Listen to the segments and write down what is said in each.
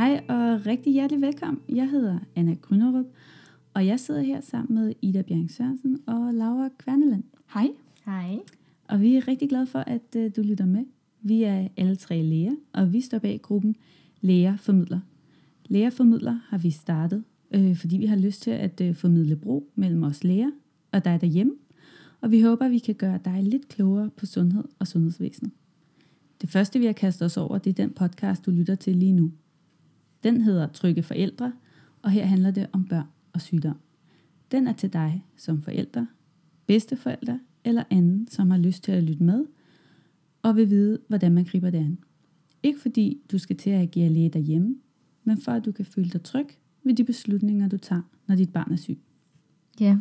Hej og rigtig hjertelig velkommen. Jeg hedder Anna Grønnerup, og jeg sidder her sammen med Ida Bjerg Sørensen og Laura Kværneland. Hej. Hej. Og vi er rigtig glade for, at uh, du lytter med. Vi er alle tre læger, og vi står bag gruppen Læger Formidler. Læger Formidler har vi startet, øh, fordi vi har lyst til at øh, formidle bro mellem os læger og dig derhjemme, og vi håber, at vi kan gøre dig lidt klogere på sundhed og sundhedsvæsenet. Det første, vi har kastet os over, det er den podcast, du lytter til lige nu. Den hedder Trygge Forældre, og her handler det om børn og sygdom. Den er til dig som forældre, bedsteforældre eller anden, som har lyst til at lytte med, og vil vide, hvordan man griber det an. Ikke fordi du skal til at agere læge derhjemme, men for at du kan føle dig tryg ved de beslutninger, du tager, når dit barn er syg. Ja,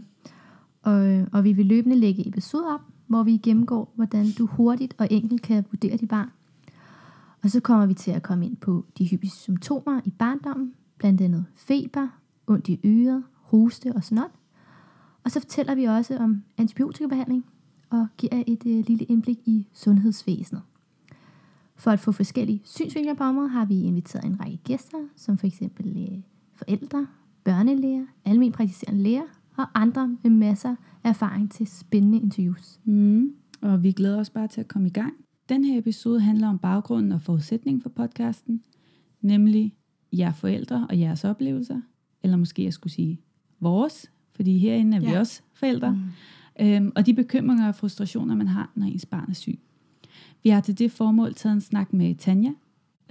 og, og vi vil løbende lægge episoder op, hvor vi gennemgår, hvordan du hurtigt og enkelt kan vurdere dit barn. Og så kommer vi til at komme ind på de hyppige symptomer i barndommen, blandt andet feber, ondt i øret, hoste og snot. Og så fortæller vi også om antibiotikabehandling og giver et øh, lille indblik i sundhedsvæsenet. For at få forskellige synsvinkler på området har vi inviteret en række gæster, som for eksempel øh, forældre, børnelæger, almen praktiserende læger og andre med masser af erfaring til spændende interviews. Mm. Og vi glæder os bare til at komme i gang. Den her episode handler om baggrunden og forudsætningen for podcasten, nemlig jer forældre og jeres oplevelser, eller måske jeg skulle sige vores, fordi herinde er vi Ja. også forældre, Mm. øhm, og de bekymringer og frustrationer, man har, når ens barn er syg. Vi har til det formål taget en snak med Tanja.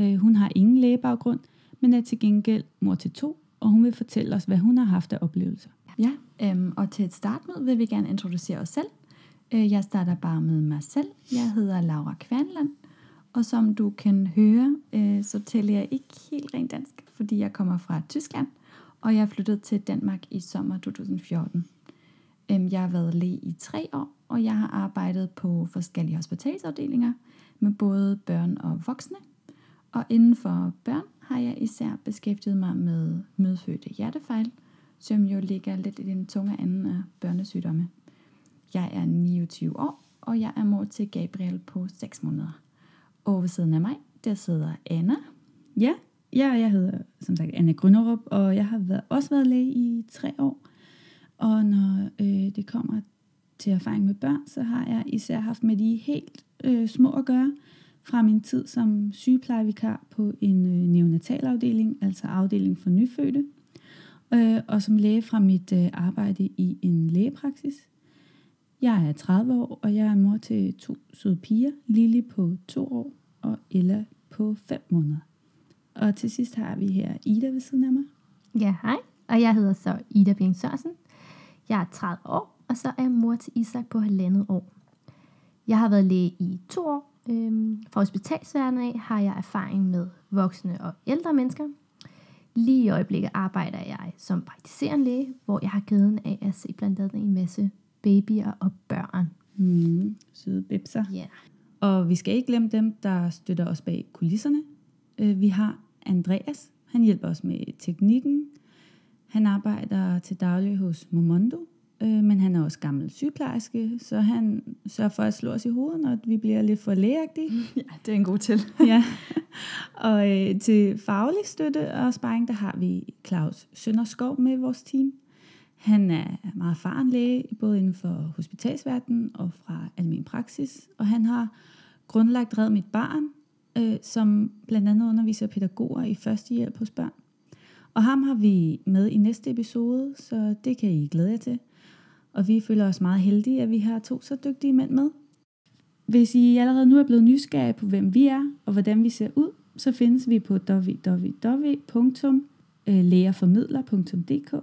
Øh, hun har ingen lægebaggrund, men er til gengæld mor til to, og hun vil fortælle os, hvad hun har haft af oplevelser. Ja, øhm, og til et start med vil vi gerne introducere os selv. Øh, jeg starter bare med mig selv. Jeg hedder Laura Kværnland, og som du kan høre, øh, så taler jeg ikke helt rent dansk, fordi jeg kommer fra Tyskland, og jeg flyttede til Danmark i sommer 2014. Øhm, jeg har været læge i tre år, og jeg har arbejdet på forskellige hospitalsafdelinger med både børn og voksne. Og inden for børn har jeg især beskæftiget mig med medfødte hjertefejl, som jo ligger lidt i den tunge anden af børnesygdomme. Jeg er 29 år, og jeg er mor til Gabriel på 6 måneder. Og ved siden af mig, der sidder Anna. Ja, ja jeg hedder som sagt Anna Grønnerup, og jeg har været, også været læge i tre år. Og når øh, det kommer til erfaring med børn, så har jeg især haft med de helt øh, små at gøre fra min tid som sygeplejevikar på en øh, neonatalafdeling, altså afdeling for nyfødte, øh, og som læge fra mit øh, arbejde i en lægepraksis. Jeg er 30 år, og jeg er mor til to søde piger, Lili på to år og Ella på 5 måneder. Og til sidst har vi her Ida ved siden af mig. Ja, hej. Og jeg hedder så Ida Bjørn Sørensen. Jeg er 30 år, og så er jeg mor til Isak på halvandet år. Jeg har været læge i to år. Øhm, fra hospitalsverdenen af har jeg erfaring med voksne og ældre mennesker. Lige i øjeblikket arbejder jeg som praktiserende læge, hvor jeg har glæden af at se blandt andet en masse babyer og børn. Mm, søde bibser. Ja. Og vi skal ikke glemme dem, der støtter os bag kulisserne. Øh, Vi har Andreas. Han hjælper os med teknikken. Han arbejder til daglig hos Momondo, øh, men han er også gammel sygeplejerske, så han sørger for at slå os i hovedet, når vi bliver lidt for lægeagtige. Ja, det er en god til. ja. Og øh, til faglig støtte og sparring, der har vi Claus Sønderskov med i vores team. Han er meget erfaren læge, både inden for hospitalsverdenen og fra almen praksis. Og han har grundlagt Red Mit Barn, øh, som blandt andet underviser pædagoger i førstehjælp hos børn. Og ham har vi med i næste episode, så det kan I glæde jer til. Og vi føler os meget heldige, at vi har to så dygtige mænd med. Hvis I allerede nu er blevet nysgerrige på, hvem vi er og hvordan vi ser ud, så findes vi på www.lægerformidler.dk.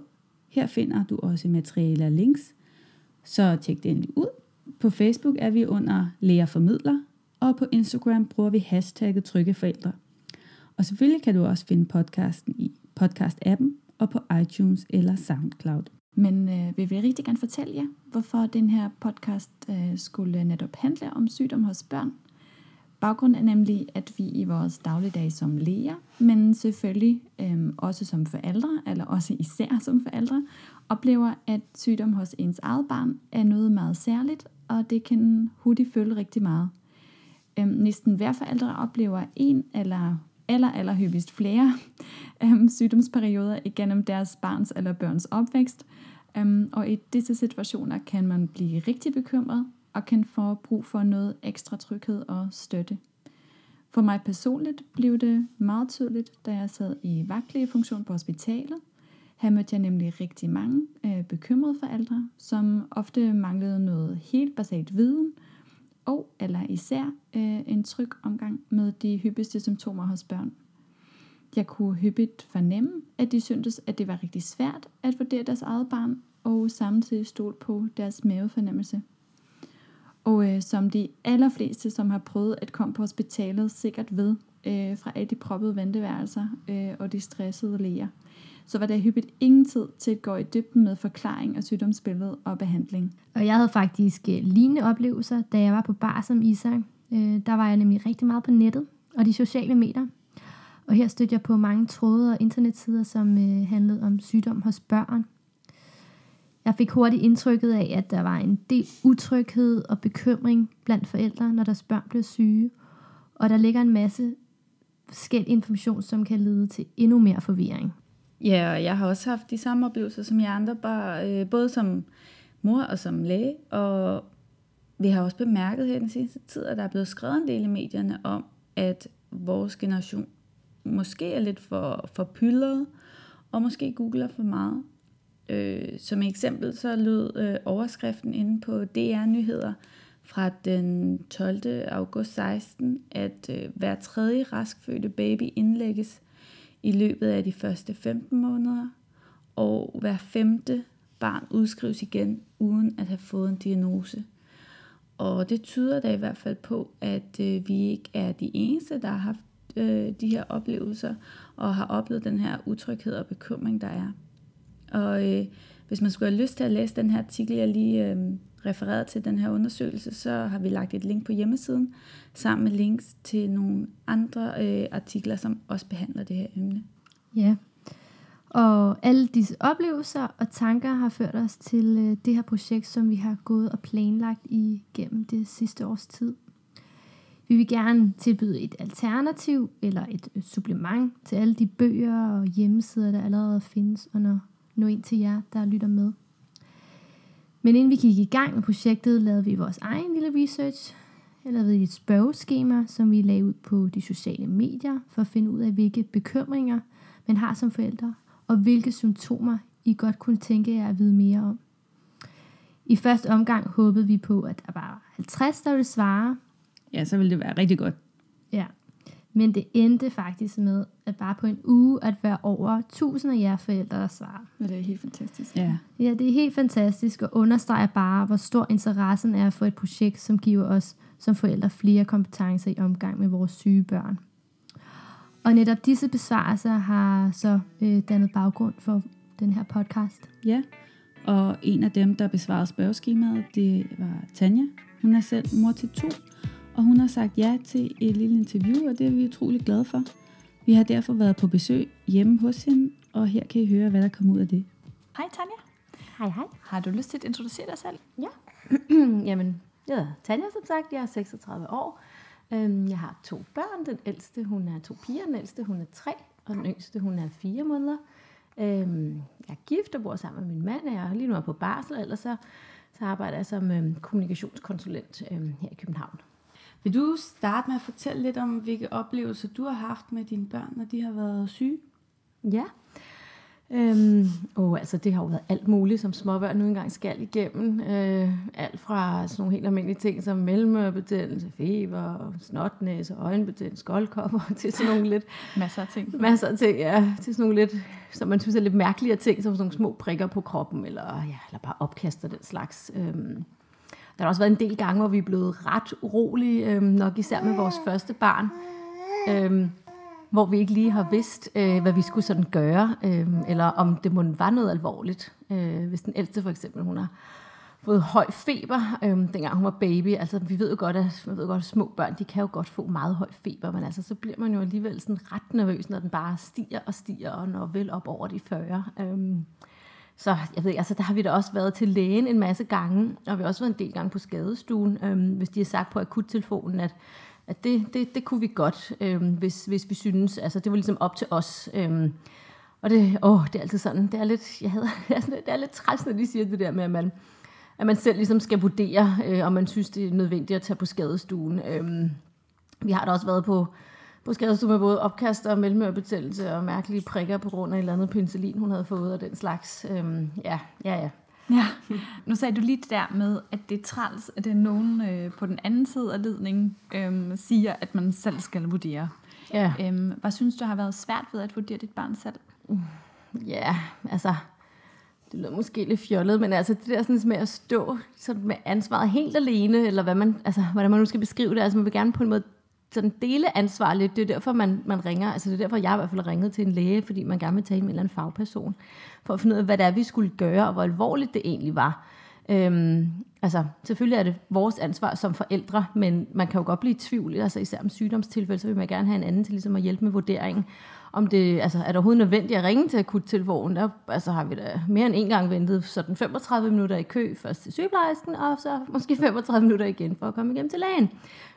Her finder du også materiale og links, så tjek det endelig ud. På Facebook er vi under lærerformidler, og på Instagram bruger vi hashtagget Trygge Forældre. Og selvfølgelig kan du også finde podcasten i podcast-appen og på iTunes eller SoundCloud. Men øh, vi vil rigtig gerne fortælle jer, hvorfor den her podcast øh, skulle netop handle om sygdom hos børn. Baggrunden er nemlig, at vi i vores dagligdag som læger, men selvfølgelig øhm, også som forældre, eller også især som forældre, oplever, at sygdom hos ens eget barn er noget meget særligt, og det kan hurtigt føle rigtig meget. Øhm, næsten hver forældre oplever en eller eller allerhyppigst flere øhm, sygdomsperioder igennem deres barns eller børns opvækst. Øhm, og i disse situationer kan man blive rigtig bekymret og kan få brug for noget ekstra tryghed og støtte. For mig personligt blev det meget tydeligt, da jeg sad i vagtlige funktion på hospitalet. Her mødte jeg nemlig rigtig mange øh, bekymrede forældre, som ofte manglede noget helt basalt viden, og eller især øh, en tryg omgang med de hyppigste symptomer hos børn. Jeg kunne hyppigt fornemme, at de syntes, at det var rigtig svært at vurdere deres eget barn, og samtidig stole på deres mavefornemmelse. Og øh, som de allerfleste, som har prøvet at komme på hospitalet, sikkert ved øh, fra alle de proppede venteværelser øh, og de stressede læger, så var der hyppigt ingen tid til at gå i dybden med forklaring af sygdomsbilledet og behandling. Og jeg havde faktisk øh, lignende oplevelser, da jeg var på bar som Isak. Øh, der var jeg nemlig rigtig meget på nettet og de sociale medier. Og her stødte jeg på mange tråde og internetsider, som øh, handlede om sygdom hos børn. Jeg fik hurtigt indtrykket af, at der var en del utryghed og bekymring blandt forældre, når deres børn blev syge. Og der ligger en masse forskellig information, som kan lede til endnu mere forvirring. Ja, og jeg har også haft de samme oplevelser som jeg andre, bare, øh, både som mor og som læge. Og vi har også bemærket her den seneste tid, at der er blevet skrevet en del i medierne om, at vores generation måske er lidt for, for pyldret, og måske googler for meget. Øh, som eksempel så lød øh, overskriften inde på DR Nyheder fra den 12. august 16, at øh, hver tredje raskfødte baby indlægges i løbet af de første 15 måneder, og hver femte barn udskrives igen uden at have fået en diagnose. Og det tyder da i hvert fald på, at øh, vi ikke er de eneste, der har haft øh, de her oplevelser og har oplevet den her utryghed og bekymring, der er. Og øh, hvis man skulle have lyst til at læse den her artikel, jeg lige øh, refererede til den her undersøgelse, så har vi lagt et link på hjemmesiden, sammen med links til nogle andre øh, artikler, som også behandler det her emne. Ja, og alle disse oplevelser og tanker har ført os til øh, det her projekt, som vi har gået og planlagt igennem det sidste års tid. Vi vil gerne tilbyde et alternativ eller et supplement til alle de bøger og hjemmesider, der allerede findes, under nå ind til jer, der lytter med. Men inden vi gik i gang med projektet, lavede vi vores egen lille research. Jeg lavede et spørgeskema, som vi lagde ud på de sociale medier, for at finde ud af, hvilke bekymringer man har som forældre, og hvilke symptomer I godt kunne tænke jer at vide mere om. I første omgang håbede vi på, at der var 50, der ville svare. Ja, så ville det være rigtig godt. Ja. Men det endte faktisk med, at bare på en uge, at være over 1000 af jer forældre, der svarer. Ja, det er helt fantastisk. Ja. Ja, det er helt fantastisk og understreger bare, hvor stor interessen er for et projekt, som giver os som forældre flere kompetencer i omgang med vores syge børn. Og netop disse besvarelser har så øh, dannet baggrund for den her podcast. Ja, og en af dem, der besvarede spørgeskemaet, det var Tanja. Hun er selv mor til to, og hun har sagt ja til et lille interview, og det er vi utrolig glade for. Vi har derfor været på besøg hjemme hos hende, og her kan I høre, hvad der kommer ud af det. Hej Tanja. Hej hej. Har du lyst til at introducere dig selv? Jamen, jeg hedder Tanja, som sagt. Jeg er 36 år. Øhm, Jeg har to børn. Den ældste, hun er to piger. Den ældste, hun er tre. Og den yngste, hun er fire måneder. Øhm, Jeg er gift og bor sammen med min mand. Jeg er lige nu er på barsel, ellers så, så arbejder jeg som øhm, kommunikationskonsulent her i København. Vil du starte med at fortælle lidt om, hvilke oplevelser du har haft med dine børn, når de har været syge? Ja. Øhm, og altså, det har jo været alt muligt, som småbørn nu engang skal igennem. Øh, alt fra sådan nogle helt almindelige ting som mellemørebetændelse, feber, snotnæse, øjenbetændelse, skoldkopper, til sådan nogle lidt Masser af ting. masser af ting, ja, til sådan nogle lidt, som man synes er lidt mærkeligere ting, som sådan nogle små prikker på kroppen, eller, ja, eller bare opkast og den slags. Øhm, der har også været en del gange, hvor vi er blevet ret urolige, øh, nok især med vores første barn. Øh, hvor vi ikke lige har vidst, øh, hvad vi skulle sådan gøre, øh, eller om det måtte var noget alvorligt. Øh, hvis den ældste for eksempel, hun har fået høj feber, øh, dengang hun var baby. Altså, vi ved jo godt, at, man ved godt, at små børn, de kan jo godt få meget høj feber, men altså, så bliver man jo alligevel sådan ret nervøs, når den bare stiger og stiger, og når vel op over de 40. Øh, så jeg ved altså der har vi da også været til lægen en masse gange, og vi har også været en del gange på skadestuen, øhm, hvis de har sagt på akuttelefonen, at, at det, det, det kunne vi godt, øhm, hvis, hvis vi synes, altså det var ligesom op til os. Øhm, og det, åh, det er altid sådan, det er lidt, jeg hader, det er lidt træls, når de siger det der med, at man, at man selv ligesom skal vurdere, øh, om man synes, det er nødvendigt at tage på skadestuen. Øhm, vi har da også været på, på skadestuen med både opkast og mellemørebetændelse og mærkelige prikker på grund af et eller andet penicillin, hun havde fået og den slags. Øhm, ja, ja, ja. Ja, nu sagde du lige det der med, at det er træls, at det er nogen øh, på den anden side af ledningen øh, siger, at man selv skal vurdere. Ja. Øhm, hvad synes du har været svært ved at vurdere dit barn selv? Ja, altså, det lyder måske lidt fjollet, men altså det der sådan med at stå sådan med ansvaret helt alene, eller hvad man, altså, hvordan man nu skal beskrive det, altså man vil gerne på en måde sådan dele ansvar lidt. Det er derfor, man, man ringer. Altså det er derfor, jeg i hvert fald ringede til en læge, fordi man gerne vil tale med en eller anden fagperson, for at finde ud af, hvad det er, vi skulle gøre, og hvor alvorligt det egentlig var. Øhm, altså, selvfølgelig er det vores ansvar som forældre, men man kan jo godt blive i tvivl, altså især om sygdomstilfælde, så vil man gerne have en anden til ligesom at hjælpe med vurderingen. Om det, altså, er det overhovedet nødvendigt at ringe til akuttelefonen? Der altså, har vi da mere end en gang ventet sådan 35 minutter i kø, først til sygeplejersken, og så måske 35 minutter igen for at komme igennem til lægen.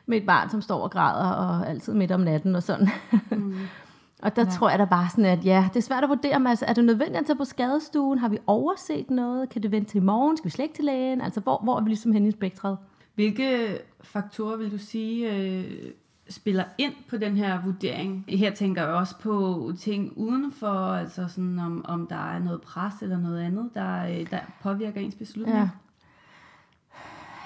Med et barn, som står og græder, og altid midt om natten og sådan. Mm. Og der ja. tror jeg da bare sådan, at ja, det er svært at vurdere, men altså, er det nødvendigt at tage på skadestuen? Har vi overset noget? Kan det vente til i morgen? Skal vi slet ikke til lægen? Altså, hvor, hvor er vi ligesom henne i spektret? Hvilke faktorer vil du sige øh, spiller ind på den her vurdering? Her tænker jeg også på ting udenfor, altså sådan om, om der er noget pres eller noget andet, der, øh, der påvirker ens beslutning. Ja.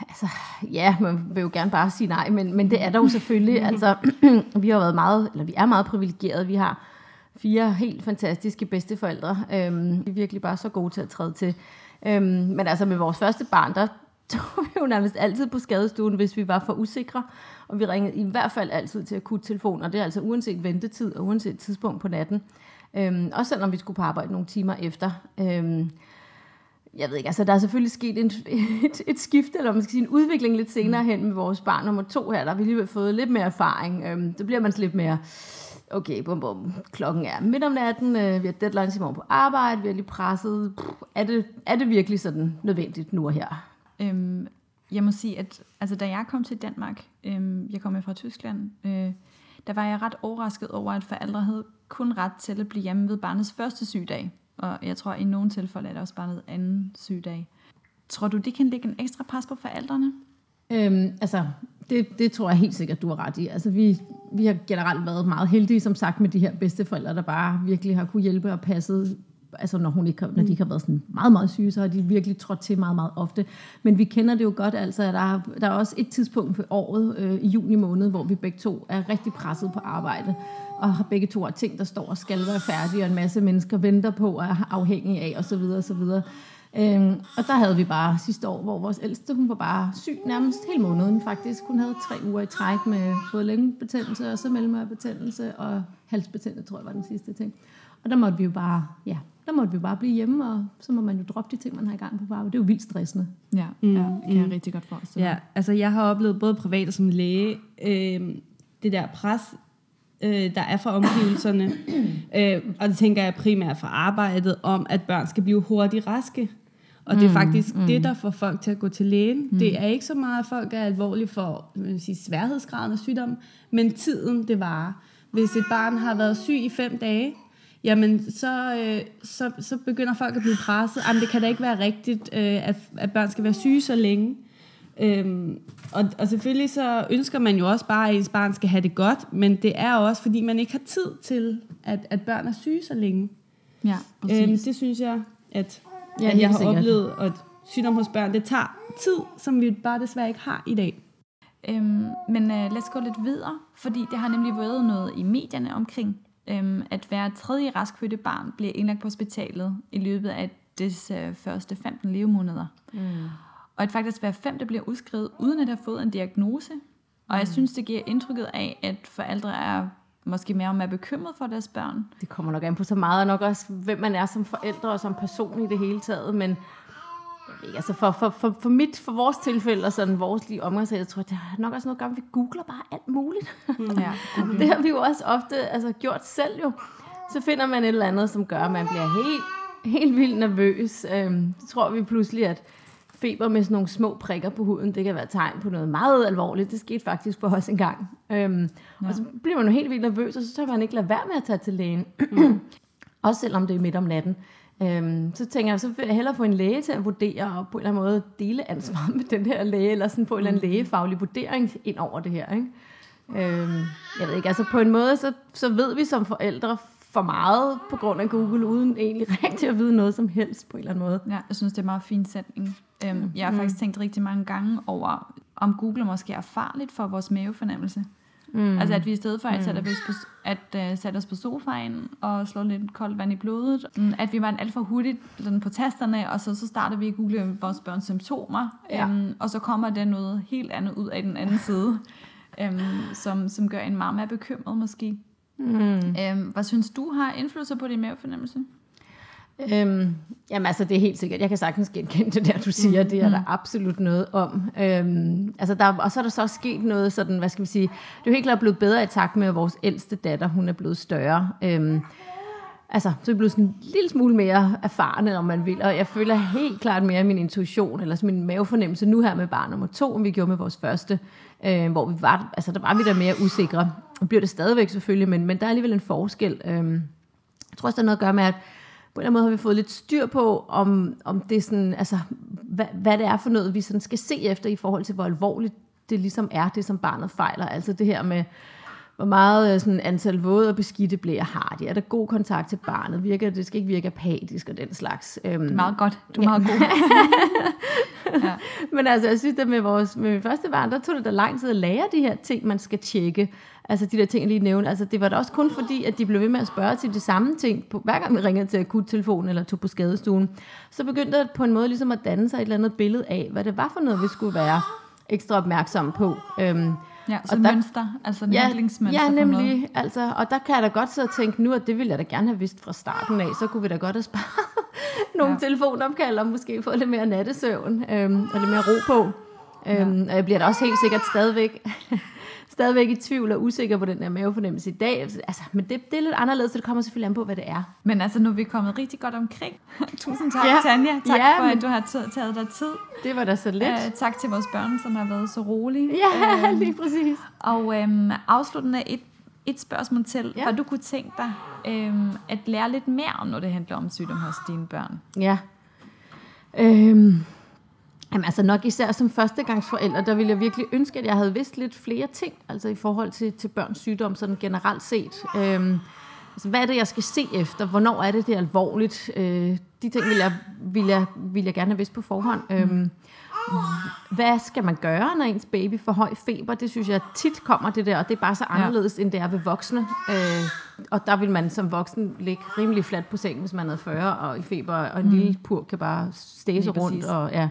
Altså, ja, man vil jo gerne bare sige nej, men, men det er der jo selvfølgelig. altså, vi har været meget, eller vi er meget privilegerede. Vi har fire helt fantastiske bedsteforældre. Øhm, vi er virkelig bare så gode til at træde til. Øhm, men altså med vores første barn, der tog vi jo nærmest altid på skadestuen, hvis vi var for usikre. Og vi ringede i hvert fald altid til akuttelefon, og det er altså uanset ventetid og uanset tidspunkt på natten. Øhm, også selvom vi skulle på arbejde nogle timer efter. Øhm, jeg ved ikke, altså der er selvfølgelig sket en, et, et skifte, eller man skal sige en udvikling lidt senere hen med vores barn nummer to her, der har vi lige fået lidt mere erfaring. Øhm, det bliver man lidt mere, okay, bum, bum, klokken er midt om natten, øh, vi har deadlines i morgen på arbejde, vi er lige presset. Puh, er, det, er det virkelig sådan nødvendigt nu og her? Øhm, jeg må sige, at altså, da jeg kom til Danmark, øhm, jeg kom fra Tyskland, øh, der var jeg ret overrasket over, at forældre havde kun ret til at blive hjemme ved barnets første sygdag. Og jeg tror, at i nogle tilfælde er det også barnet anden sygdag. Tror du, det kan lægge en ekstra pres på forældrene? Øhm, altså, det, det tror jeg helt sikkert, du har ret i. Altså, vi, vi har generelt været meget heldige, som sagt, med de her bedste forældre, der bare virkelig har kunne hjælpe og passe altså når, hun ikke har, når de ikke har været sådan meget, meget syge, så har de virkelig trådt til meget, meget ofte. Men vi kender det jo godt, altså, at der er, der er også et tidspunkt for året øh, i juni måned, hvor vi begge to er rigtig presset på arbejde, og har begge to har ting, der står og skal være færdige, og en masse mennesker venter på og er afhængige af, osv. osv. Øhm, og der havde vi bare sidste år, hvor vores ældste, hun var bare syg nærmest hele måneden faktisk. Hun havde tre uger i træk med både længebetændelse og så mellemørebetændelse og halsbetændelse, tror jeg var den sidste ting. Og der måtte vi jo bare, ja, der måtte vi bare blive hjemme, og så må man jo droppe de ting, man har i gang på arbejde. Det er jo vildt stressende. Ja, mm, ja det kan jeg mm. rigtig godt forestille Ja, altså jeg har oplevet både privat og som læge, øh, det der pres, øh, der er fra omgivelserne, øh, og det tænker jeg primært fra arbejdet, om at børn skal blive hurtigt raske. Og det er mm, faktisk mm. det, der får folk til at gå til lægen. Mm. Det er ikke så meget, at folk er alvorlige for vil sige, sværhedsgraden af sygdom, men tiden det varer. Hvis et barn har været syg i fem dage, jamen så, øh, så, så begynder folk at blive presset. Jamen, det kan da ikke være rigtigt, øh, at, at børn skal være syge så længe. Øhm, og, og selvfølgelig så ønsker man jo også bare, at ens barn skal have det godt, men det er også, fordi man ikke har tid til, at, at børn er syge så længe. Ja, øhm, det synes jeg, at, ja, at jeg har sikkert. oplevet, at sygdom hos børn, det tager tid, som vi bare desværre ikke har i dag. Øhm, men uh, lad os gå lidt videre, fordi det har nemlig været noget i medierne omkring øhm, at hver tredje raskfødte barn bliver indlagt på hospitalet i løbet af dets øh, første 15 levemåneder. Mm. Og at faktisk hver femte bliver udskrevet uden at have fået en diagnose. Og jeg mm. synes, det giver indtrykket af, at forældre er måske mere og mere bekymret for deres børn. Det kommer nok an på så meget, og nok også, hvem man er som forældre og som person i det hele taget, men jeg ved ikke, altså for, for, for, for mit, for vores tilfælde og sådan vores lige omgangssager, jeg tror, det har nok også noget at gøre, vi googler bare alt muligt. Ja. Det har vi jo også ofte altså, gjort selv jo. Så finder man et eller andet, som gør, at man bliver helt, helt vildt nervøs. Øhm, så tror vi pludselig, at feber med sådan nogle små prikker på huden, det kan være tegn på noget meget alvorligt. Det skete faktisk for os en gang. Øhm, ja. Og så bliver man jo helt vildt nervøs, og så tør man ikke lade være med at tage til lægen. også selvom det er midt om natten. Øhm, så tænker jeg, så vil jeg hellere få en læge til at vurdere, og på en eller anden måde dele ansvar med den her læge, eller sådan få en eller anden lægefaglig vurdering ind over det her. Ikke? Øhm, jeg ved ikke, altså på en måde, så, så ved vi som forældre for meget på grund af Google, uden egentlig rigtig at vide noget som helst på en eller anden måde. Ja, jeg synes, det er en meget fin sætning. Øhm, jeg har Mm. faktisk tænkt rigtig mange gange over, om Google måske er farligt for vores mavefornemmelse. Mm. Altså at vi i stedet for at, sætte, os på, at uh, sætte os på sofaen og slå lidt koldt vand i blodet, mm, at vi var alt for hurtigt sådan på tasterne, og så, så starter vi at google vores børns symptomer, Ja. øhm, og så kommer der noget helt andet ud af den anden side, øhm, som, som gør en meget mere bekymret måske. Mm. Øhm, hvad synes du har indflydelse på din mavefornemmelse? Øhm, jamen altså, det er helt sikkert. Jeg kan sagtens genkende det der, du siger. Det er der absolut noget om. Øhm, altså, der, og så er der så også sket noget sådan, hvad skal vi sige, det er jo helt klart blevet bedre i takt med, at vores ældste datter, hun er blevet større. Øhm, altså, så er jeg blevet sådan en lille smule mere erfarne, om man vil. Og jeg føler helt klart mere min intuition, eller sådan min mavefornemmelse nu her med barn nummer to, end vi gjorde med vores første. Øh, hvor vi var, altså, der var vi der mere usikre. Og bliver det stadigvæk selvfølgelig, men, men der er alligevel en forskel. Øhm, jeg tror også, der er noget at gøre med, at på en eller anden måde har vi fået lidt styr på, om, om det sådan, altså, hvad, hvad det er for noget, vi sådan skal se efter i forhold til, hvor alvorligt det ligesom er, det som barnet fejler. Altså det her med, hvor meget øh, sådan, antal våde og beskidte blære har de. Er der god kontakt til barnet? Virker det? Det skal ikke virke apatisk og den slags. Øhm, Meget godt. Du er meget god. ja. men altså, jeg synes, at med, vores, med min første barn, der tog det da lang tid at lære de her ting, man skal tjekke. Altså de der ting, jeg lige nævnte. Altså det var da også kun fordi, at de blev ved med at spørge til de samme ting, på, hver gang vi ringede til akuttelefonen eller tog på skadestuen. Så begyndte der på en måde ligesom at danne sig et eller andet billede af, hvad det var for noget, vi skulle være ekstra opmærksomme på. Øhm, Ja, så Og der- mønster, altså ja, handlingsmønster ja, nemlig. Altså, og der kan jeg da godt sidde og tænke nu, at det ville jeg da gerne have vidst fra starten af. Så kunne vi da godt have sparet nogle Ja. ja. telefonopkald og måske få lidt mere nattesøvn øhm, og lidt mere ro på. Øhm, Og jeg bliver da også helt sikkert stadigvæk, stadigvæk i tvivl og usikker på den der mavefornemmelse i dag. Altså, men det, det er lidt anderledes, så det kommer selvfølgelig an på, hvad det er. Men altså, nu er vi kommet rigtig godt omkring. Tusind tak, Ja. Tanja. Tak Ja, for, at du har taget dig tid. Det var da så lidt. Uh, tak til vores børn, som har været så rolige. ja, Øhm, lige præcis. Og øhm, afsluttende et, et spørgsmål til, ja. hvad du kunne tænke dig øhm, at lære lidt mere om, når det handler om sygdom hos dine børn. Ja. Øhm, jamen altså nok især som førstegangsforælder, der ville jeg virkelig ønske, at jeg havde vidst lidt flere ting, altså i forhold til, til børns sygdom, sådan generelt set. Øhm, altså, hvad er det, jeg skal se efter? Hvornår er det, det er alvorligt? Øh, de ting vil jeg, vil, jeg, vil jeg gerne have vidst på forhånd. Øhm, hvad skal man gøre, når ens baby får høj feber? Det synes jeg tit kommer det der, og det er bare så anderledes, ja. end det er ved voksne. Øh, og der vil man som voksen ligge rimelig fladt på sengen, hvis man er 40 og i feber, og en mm. lille pur kan bare stæse rundt. Og, ja.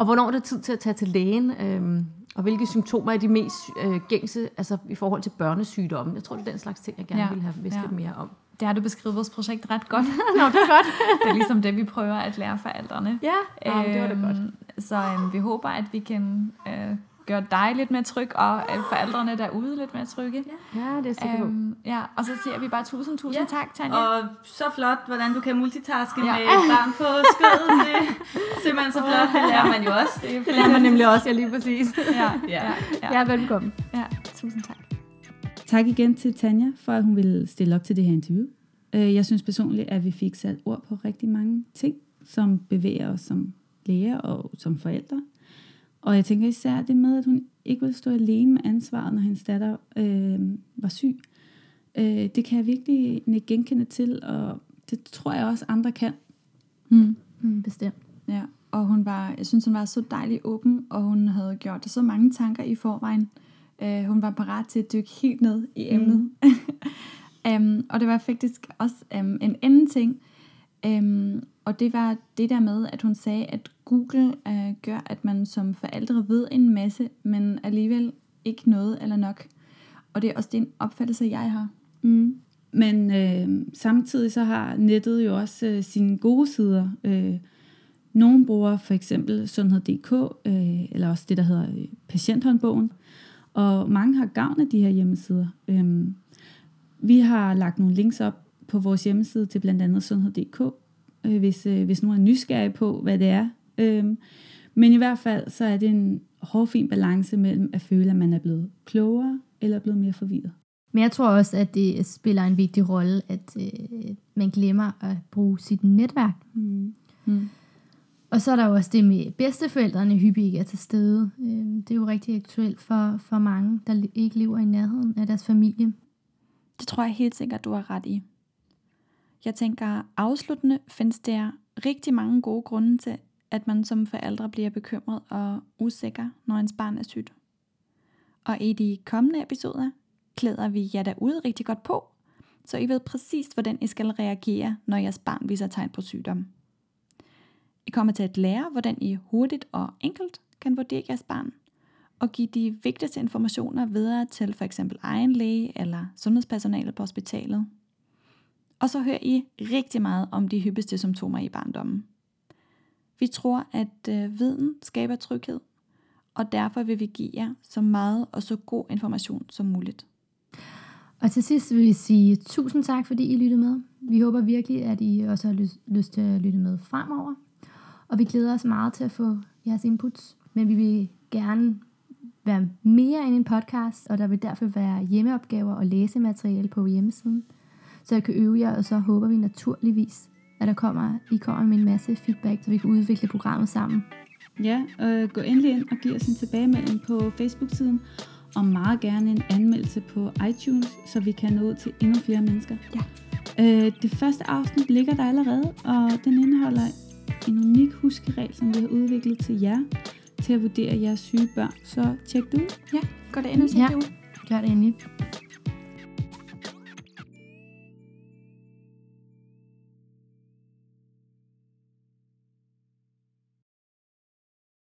Og hvornår er det tid til at tage til lægen? Øh, og hvilke symptomer er de mest øh, gængse altså i forhold til børnesygdomme? Jeg tror, det er den slags ting, jeg gerne ja. Ville have vidst Ja. lidt mere om. Det har du beskrevet vores projekt ret godt. Nå, det er godt. det er ligesom det, vi prøver at lære forældrene. Ja, Nå, det var da godt. Øhm, Så øhm, vi håber, at vi kan øh, gøre dig lidt mere tryg, og øh, forældrene derude lidt mere trygge. Ja, det er jeg sikker på. Øhm, ja, og så siger vi bare tusind, tusind Ja. tak, Tanja. Og så flot, hvordan du kan multitaske Ja. med et barn på skødet. Det er simpelthen så flot. Det lærer man jo også. Det, Det lærer man nemlig også, ja lige præcis. Ja, Ja. ja, ja, Ja, velkommen. ja, tusind tak. Tak igen til Tanja, for at hun ville stille op til det her interview. Øh, Jeg synes personligt, at vi fik sat ord på rigtig mange ting, som bevæger os som læger og som forældre. Og jeg tænker især det med, at hun ikke vil stå alene med ansvaret, når hendes datter øh, var syg. Øh, det kan jeg virkelig ikke genkende til, og det tror jeg også andre kan. Mm. Mm, bestemt. Ja, og hun var, jeg synes, hun var så dejlig åben, og hun havde gjort så mange tanker i forvejen. Uh, hun var parat til at dykke helt ned i emnet. Mm. um, og det var faktisk også um, en anden ting, um, og det var det der med, at hun sagde, at Google øh, gør, at man som forældre ved en masse, men alligevel ikke noget eller nok. Og det er også den opfattelse, jeg har. Mm. Men øh, samtidig så har nettet jo også øh, sine gode sider. Øh, nogle bruger for eksempel sundhed.dk, øh, eller også det, der hedder øh, patienthåndbogen, og mange har gavn af de her hjemmesider. Øh, vi har lagt nogle links op på vores hjemmeside til blandt andet sundhed.dk, øh, hvis, øh, hvis nogen er nysgerrig på, hvad det er. Øh, men i hvert fald så er det en hårfin balance mellem at føle, at man er blevet klogere eller blevet mere forvirret. Men jeg tror også, at det spiller en vigtig rolle, at øh, man glemmer at bruge sit netværk. Mm. Mm. Og så er der jo også det med bedsteforældrene hyppigt ikke er til stede. Øh, det er jo rigtig aktuelt for, for mange, der ikke lever i nærheden af deres familie. Det tror jeg helt sikkert, du har ret i. Jeg tænker, afsluttende findes der rigtig mange gode grunde til, at man som forældre bliver bekymret og usikker, når ens barn er sygt. Og i de kommende episoder klæder vi jer derude rigtig godt på, så I ved præcis, hvordan I skal reagere, når jeres barn viser tegn på sygdom. I kommer til at lære, hvordan I hurtigt og enkelt kan vurdere jeres barn, og give de vigtigste informationer videre til for eksempel egen læge eller sundhedspersonale på hospitalet. Og så hører I rigtig meget om de hyppigste symptomer i barndommen. Vi tror, at øh, viden skaber tryghed, og derfor vil vi give jer så meget og så god information som muligt. Og til sidst vil vi sige tusind tak, fordi I lyttede med. Vi håber virkelig, at I også har lyst, lyst til at lytte med fremover. Og vi glæder os meget til at få jeres inputs. Men vi vil gerne være mere end en podcast, og der vil derfor være hjemmeopgaver og læsemateriale på hjemmesiden. Så jeg kan øve jer, og så håber vi naturligvis, at der kommer, I kommer med en masse feedback, så vi kan udvikle programmet sammen. Ja, øh, gå endelig ind og giv os en tilbagemelding på Facebook-siden, og meget gerne en anmeldelse på iTunes, så vi kan nå ud til endnu flere mennesker. Ja. Øh, det første afsnit ligger der allerede, og den indeholder en unik huskeregel, som vi har udviklet til jer, til at vurdere jeres syge børn. Så tjek det ud. Ja, gå det ind og se Ja. det ud. Gør det endelig.